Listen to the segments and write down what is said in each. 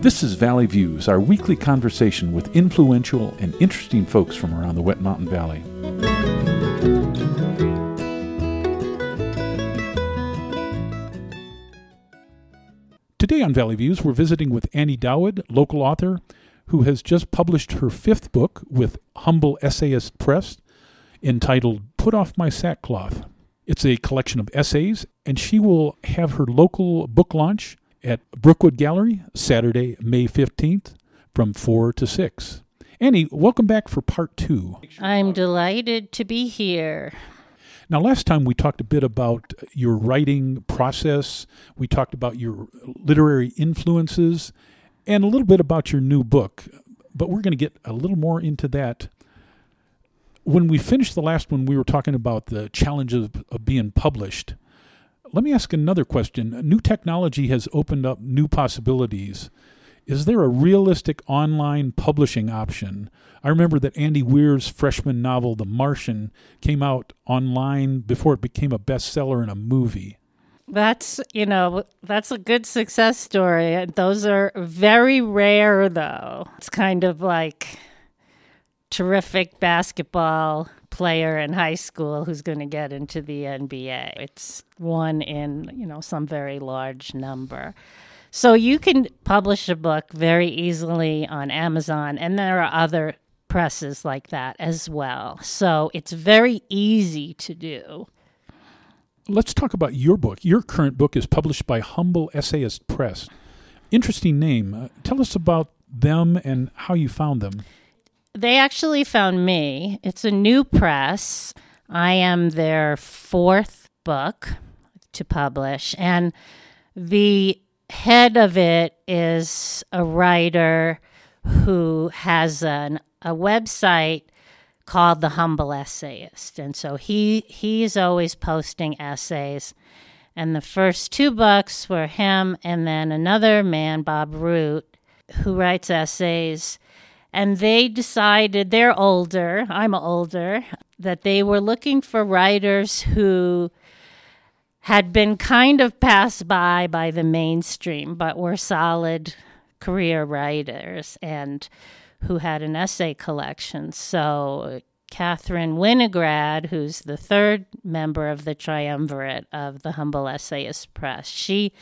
This is Valley Views, our weekly conversation with influential and interesting folks from around the Wet Mountain Valley. Today on Valley Views, we're visiting with Annie Dawid, local author, who has just published her fifth book with Humble Essayist Press entitled Put Off My Sackcloth. It's a collection of essays, and she will have her local book launch at Brookwood Gallery Saturday, May 15th from 4 to 6. Annie, welcome back for part two. I'm delighted to be here. Now, last time we talked a bit about your writing process, we talked about your literary influences, and a little bit about your new book, but we're going to get a little more into that. When we finished the last one, we were talking about the challenges of, of being published. Let me ask another question. New technology has opened up new possibilities. Is there a realistic online publishing option? I remember that Andy Weir's freshman novel, The Martian, came out online before it became a bestseller in a movie. That's, you know, that's a good success story. Those are very rare, though. It's kind of like terrific basketball player in high school who's going to get into the NBA. It's one in, you know, some very large number. So you can publish a book very easily on Amazon, and there are other presses like that as well. So it's very easy to do. Let's talk about your book. Your current book is published by Humble Essayist Press. Interesting name. Uh, tell us about them and how you found them. They actually found me. It's a new press. I am their fourth book to publish. And the head of it is a writer who has an, a website called The Humble Essayist. And so he he's always posting essays. And the first two books were him and then another man, Bob Root, who writes essays. And they decided, they're older, I'm older, that they were looking for writers who had been kind of passed by by the mainstream, but were solid career writers and who had an essay collection. So Kathryn Winograd, who's the third member of the triumvirate of the Humble Essayist Press, she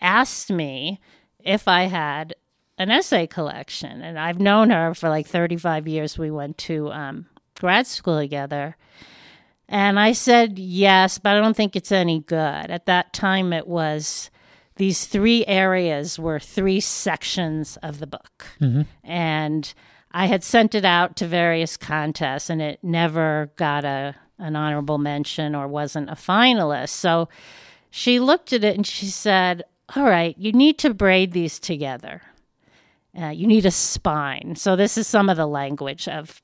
asked me if I had an essay collection. And I've known her for like 35 years. We went to um, grad school together. And I said yes, but I don't think it's any good. At that time, it was these three areas were three sections of the book. Mm-hmm. And I had sent it out to various contests and it never got a an honorable mention or wasn't a finalist. So she looked at it and she said, "All right, you need to braid these together. Uh, you need a spine." So this is some of the language of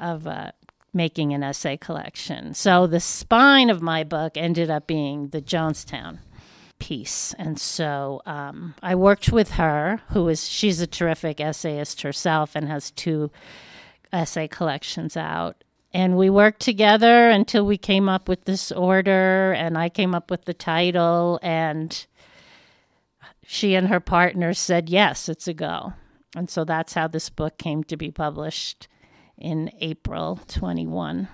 of uh, making an essay collection. So the spine of my book ended up being the Jonestown piece. And so um, I worked with her, who is she's a terrific essayist herself and has two essay collections out. And we worked together until we came up with this order, and I came up with the title, and she and her partner said, Yes, it's a go. And so that's how this book came to be published in April 21.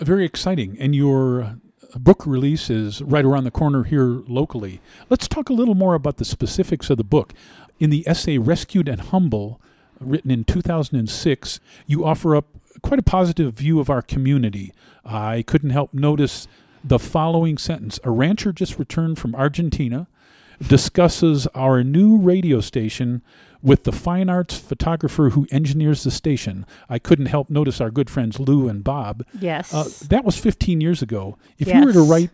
Very exciting. And your uh, book release is right around the corner here locally. Let's talk a little more about the specifics of the book. In the essay Rescued and Humble, written in 2006, you offer up quite a positive view of our community. I couldn't help notice the following sentence A rancher just returned from Argentina discusses our new radio station with the fine arts photographer who engineers the station. I couldn't help notice our good friends Lou and Bob. Yes. Uh, that was 15 years ago. If yes. you were to write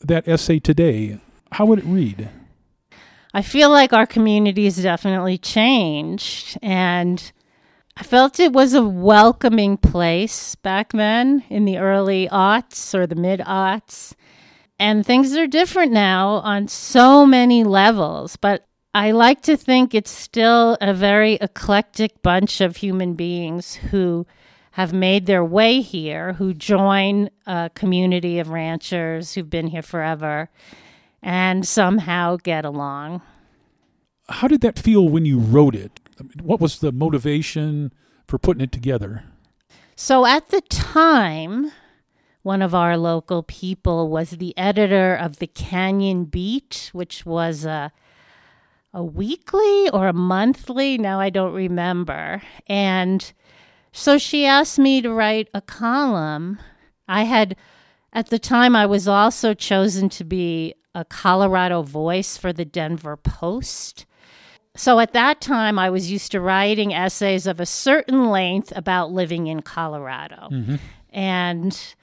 that essay today, how would it read? I feel like our community has definitely changed. And I felt it was a welcoming place back then in the early aughts or the mid aughts. And things are different now on so many levels. But I like to think it's still a very eclectic bunch of human beings who have made their way here, who join a community of ranchers who've been here forever and somehow get along. How did that feel when you wrote it? What was the motivation for putting it together? So at the time, one of our local people was the editor of the Canyon Beat, which was a a weekly or a monthly, now I don't remember. And so she asked me to write a column. I had at the time I was also chosen to be a Colorado voice for the Denver Post. So at that time, I was used to writing essays of a certain length about living in Colorado. Mm-hmm. And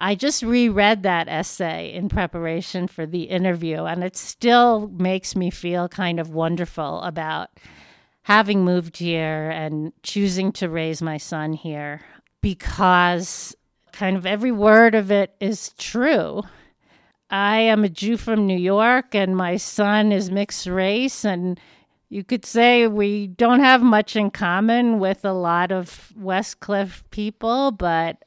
I just reread that essay in preparation for the interview, and it still makes me feel kind of wonderful about having moved here and choosing to raise my son here because kind of every word of it is true. I am a Jew from New York, and my son is mixed race, and you could say we don't have much in common with a lot of Westcliffe people, but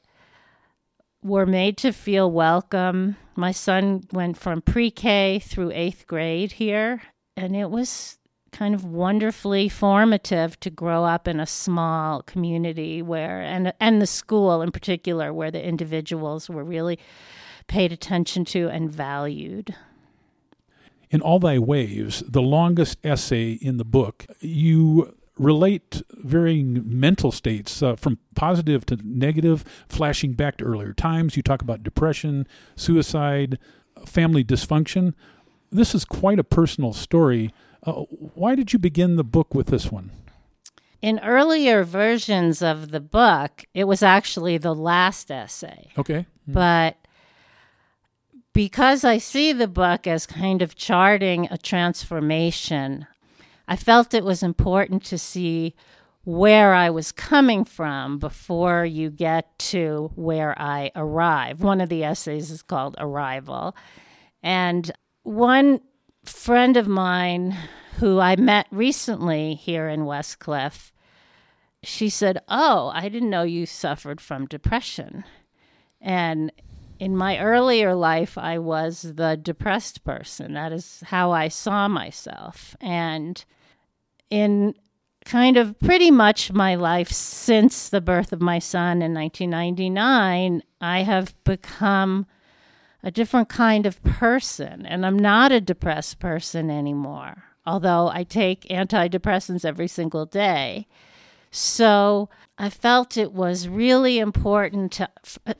we're made to feel welcome. My son went from pre K through eighth grade here, and it was kind of wonderfully formative to grow up in a small community where, and, and the school in particular, where the individuals were really paid attention to and valued. In All Thy Ways, the longest essay in the book, you relate varying mental states uh, from positive to negative, flashing back to earlier times. You talk about depression, suicide, family dysfunction. This is quite a personal story. Uh, why did you begin the book with this one? In earlier versions of the book, it was actually the last essay. Okay. But because I see the book as kind of charting a transformation, I felt it was important to see where I was coming from before you get to where I arrive. One of the essays is called Arrival. And one friend of mine who I met recently here in Westcliffe, she said, Oh, I didn't know you suffered from depression. And in my earlier life, I was the depressed person. That is how I saw myself. And in kind of pretty much my life since the birth of my son in 1999, I have become a different kind of person. And I'm not a depressed person anymore, although I take antidepressants every single day. So I felt it was really important to,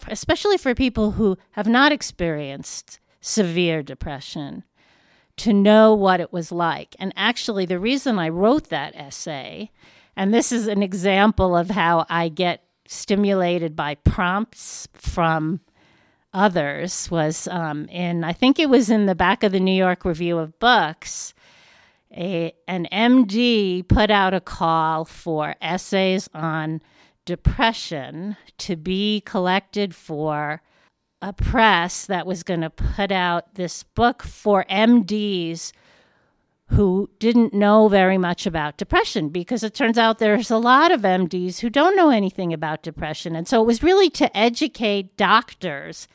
especially for people who have not experienced severe depression, to know what it was like. And actually, the reason I wrote that essay, and this is an example of how I get stimulated by prompts from others, was um, in, I think it was in the back of the New York Review of Books a, an MD put out a call for essays on depression to be collected for a press that was going to put out this book for MDs who didn't know very much about depression because it turns out there's a lot of MDs who don't know anything about depression. And so it was really to educate doctors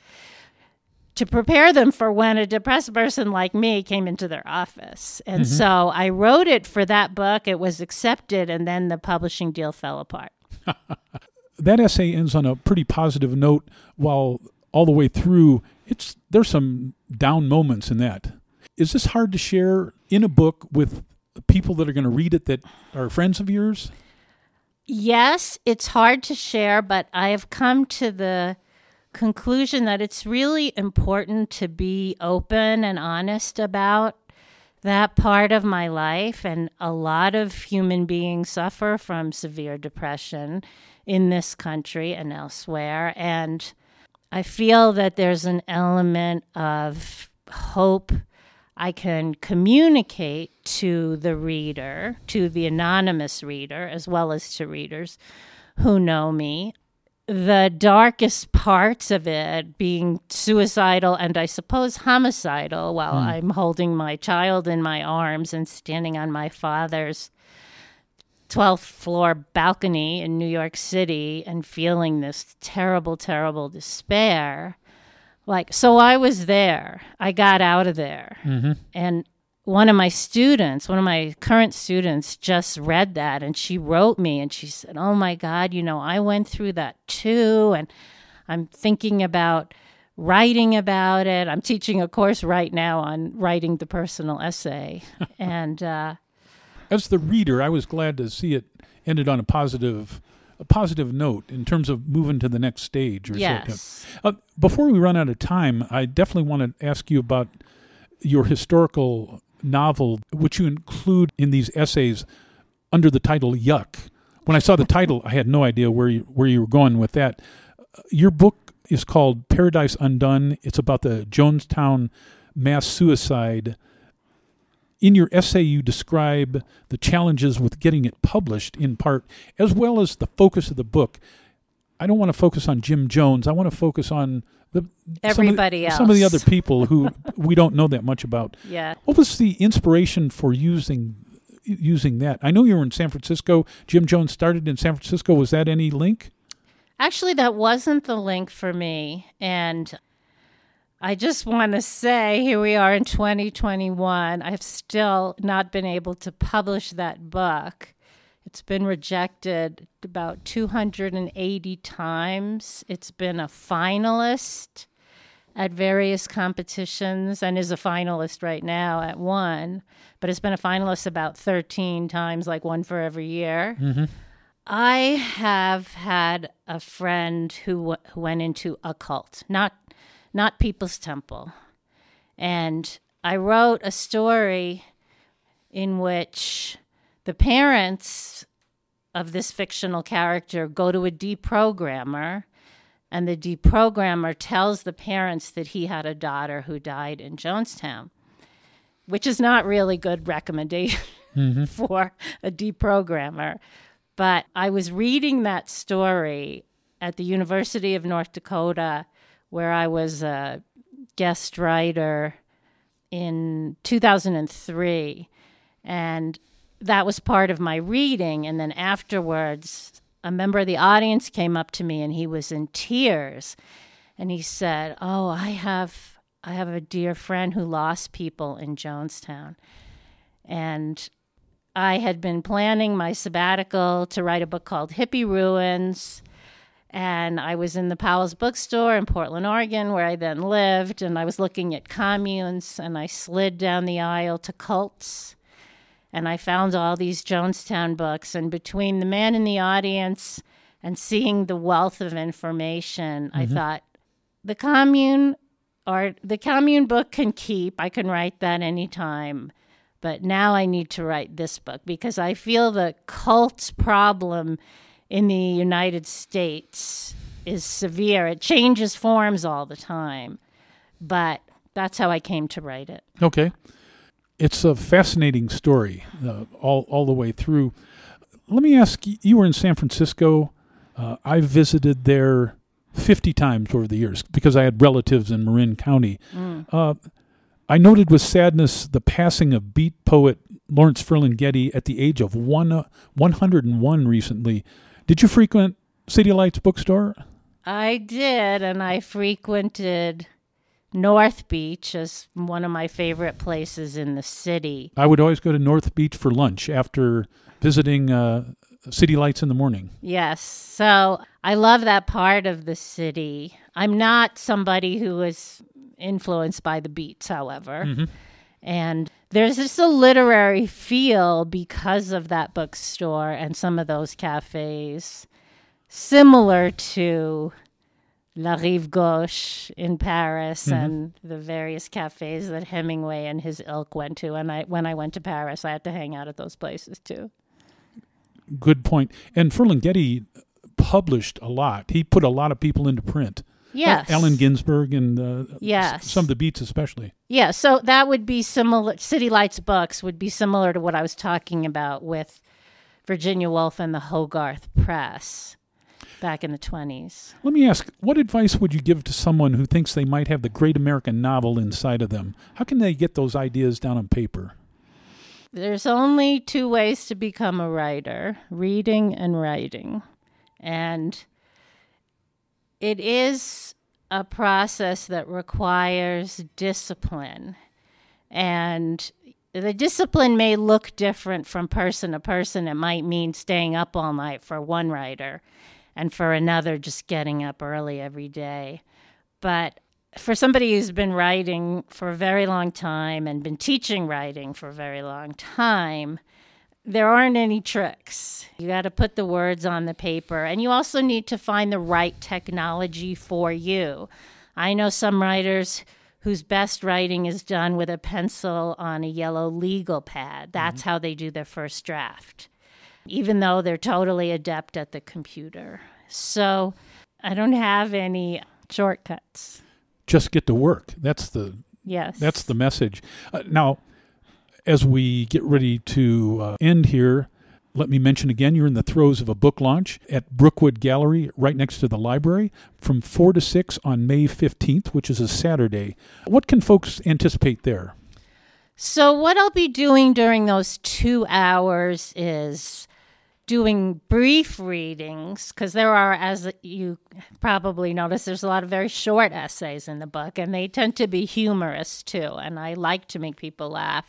to prepare them for when a depressed person like me came into their office. And mm-hmm. so I wrote it for that book. It was accepted, and then the publishing deal fell apart. that essay ends on a pretty positive note, while all the way through, it's there's some down moments in that. Is this hard to share in a book with people that are going to read it that are friends of yours? Yes, it's hard to share, but I have come to the conclusion that it's really important to be open and honest about that part of my life. And a lot of human beings suffer from severe depression in this country and elsewhere. And I feel that there's an element of hope I can communicate to the reader, to the anonymous reader, as well as to readers who know me the darkest parts of it being suicidal and I suppose homicidal while mm. I'm holding my child in my arms and standing on my father's 12th floor balcony in New York City and feeling this terrible, terrible despair. Like, so I was there. I got out of there. Mm-hmm. And one of my students, one of my current students, just read that and she wrote me and she said, Oh my God, you know, I went through that too. And I'm thinking about writing about it. I'm teaching a course right now on writing the personal essay. and uh, as the reader, I was glad to see it ended on a positive. A positive note in terms of moving to the next stage, or yes. so. Uh, before we run out of time, I definitely want to ask you about your historical novel, which you include in these essays under the title "Yuck." When I saw the title, I had no idea where you, where you were going with that. Your book is called Paradise Undone. It's about the Jonestown mass suicide. In your essay, you describe the challenges with getting it published in part, as well as the focus of the book. I don't want to focus on Jim Jones. I want to focus on the everybody some else. Some of the other people who we don't know that much about. Yeah. What was the inspiration for using using that? I know you were in San Francisco. Jim Jones started in San Francisco. Was that any link? Actually, that wasn't the link for me. And I just want to say here we are in 2021. I've still not been able to publish that book. It's been rejected about 280 times. It's been a finalist at various competitions and is a finalist right now at one, but it's been a finalist about 13 times, like one for every year. Mm-hmm. I have had a friend who, w- who went into a cult, not not People's Temple, and I wrote a story in which the parents of this fictional character go to a deprogrammer, and the deprogrammer tells the parents that he had a daughter who died in Jonestown, which is not really good recommendation mm-hmm. for a deprogrammer. But I was reading that story at the University of North Dakota, where I was a guest writer in 2003. And that was part of my reading. And then afterwards, a member of the audience came up to me and he was in tears. And he said, Oh, I have. I have a dear friend who lost people in Jonestown. And I had been planning my sabbatical to write a book called Hippie Ruins. And I was in the Powell's bookstore in Portland, Oregon, where I then lived. And I was looking at communes and I slid down the aisle to cults. And I found all these Jonestown books. And between the man in the audience and seeing the wealth of information, mm-hmm. I thought the commune or the commune book can keep. I can write that anytime but now I need to write this book because I feel the cult problem in the United States is severe. It changes forms all the time, but that's how I came to write it. Okay. It's a fascinating story uh, all, all the way through. Let me ask you You were in San Francisco. Uh, I visited there 50 times over the years because I had relatives in Marin County. Mm. Uh, I noted with sadness the passing of beat poet Lawrence Ferlinghetti at the age of one, uh, 101 recently. Did you frequent City Lights bookstore? I did, and I frequented North Beach as one of my favorite places in the city. I would always go to North Beach for lunch after visiting uh, City Lights in the morning. Yes. So I love that part of the city. I'm not somebody who is influenced by the beats, however. Mm-hmm. And there's just a literary feel because of that bookstore and some of those cafes, similar to La Rive Gauche in Paris mm-hmm. and the various cafes that Hemingway and his ilk went to. And I, when I went to Paris, I had to hang out at those places too. Good point. And Ferlinghetti published a lot. He put a lot of people into print. Yes. Allen Ginsberg and uh, yes. some of the beats especially. Yeah, so that would be similar. City Lights books would be similar to what I was talking about with Virginia Woolf and the Hogarth Press back in the 20s. Let me ask, what advice would you give to someone who thinks they might have the great American novel inside of them? How can they get those ideas down on paper? There's only two ways to become a writer reading and writing. And it is a process that requires discipline. And the discipline may look different from person to person. It might mean staying up all night for one writer, and for another, just getting up early every day. But for somebody who's been writing for a very long time and been teaching writing for a very long time, there aren't any tricks. You got to put the words on the paper, and you also need to find the right technology for you. I know some writers whose best writing is done with a pencil on a yellow legal pad. That's mm-hmm. how they do their first draft, even though they're totally adept at the computer. So I don't have any shortcuts. Just get to work. That's the yes. That's the message. Uh, now, as we get ready to uh, end here, let me mention again you're in the throes of a book launch at Brookwood Gallery, right next to the library, from 4 to 6 on May 15th, which is a Saturday. What can folks anticipate there? So, what I'll be doing during those two hours is doing brief readings because there are, as you probably notice, there's a lot of very short essays in the book, and they tend to be humorous too. And I like to make people laugh.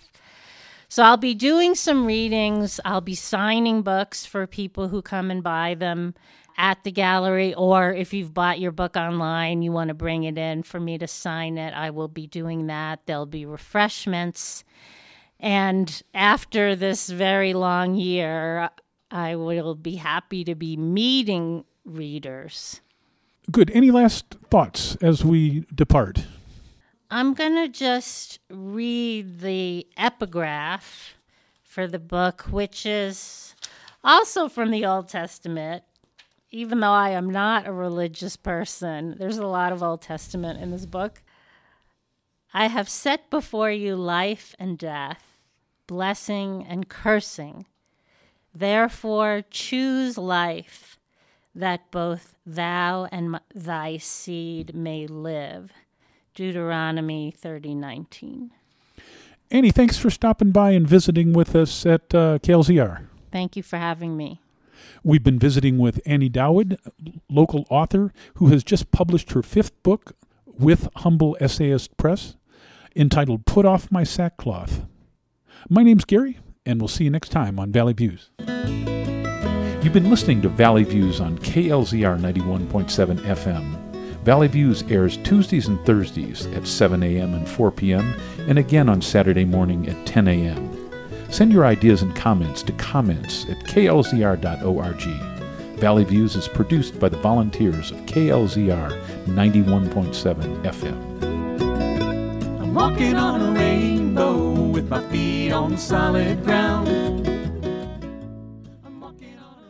So I'll be doing some readings. I'll be signing books for people who come and buy them at the gallery, or if you've bought your book online, you want to bring it in for me to sign it, I will be doing that. There'll be refreshments. And after this very long year, I will be happy to be meeting readers. Good. Any last thoughts as we depart? I'm going to just read the epigraph for the book, which is also from the Old Testament. Even though I am not a religious person, there's a lot of Old Testament in this book. I have set before you life and death, blessing and cursing. Therefore, choose life, that both thou and thy seed may live Deuteronomy 30:19. Annie, thanks for stopping by and visiting with us at uh, KLZR. Thank you for having me. We've been visiting with Annie Dawid, local author who has just published her fifth book with Humble Essayist Press entitled Put Off My Sackcloth. My name's Gary, and we'll see you next time on Valley Views. You've been listening to Valley Views on KLZR 91.7 FM. Valley Views airs Tuesdays and Thursdays at 7 a.m. and 4 p.m., and again on Saturday morning at 10 a.m. Send your ideas and comments to comments at klzr.org. Valley Views is produced by the volunteers of KLZR 91.7 FM. I'm walking on a rainbow with my feet on solid ground.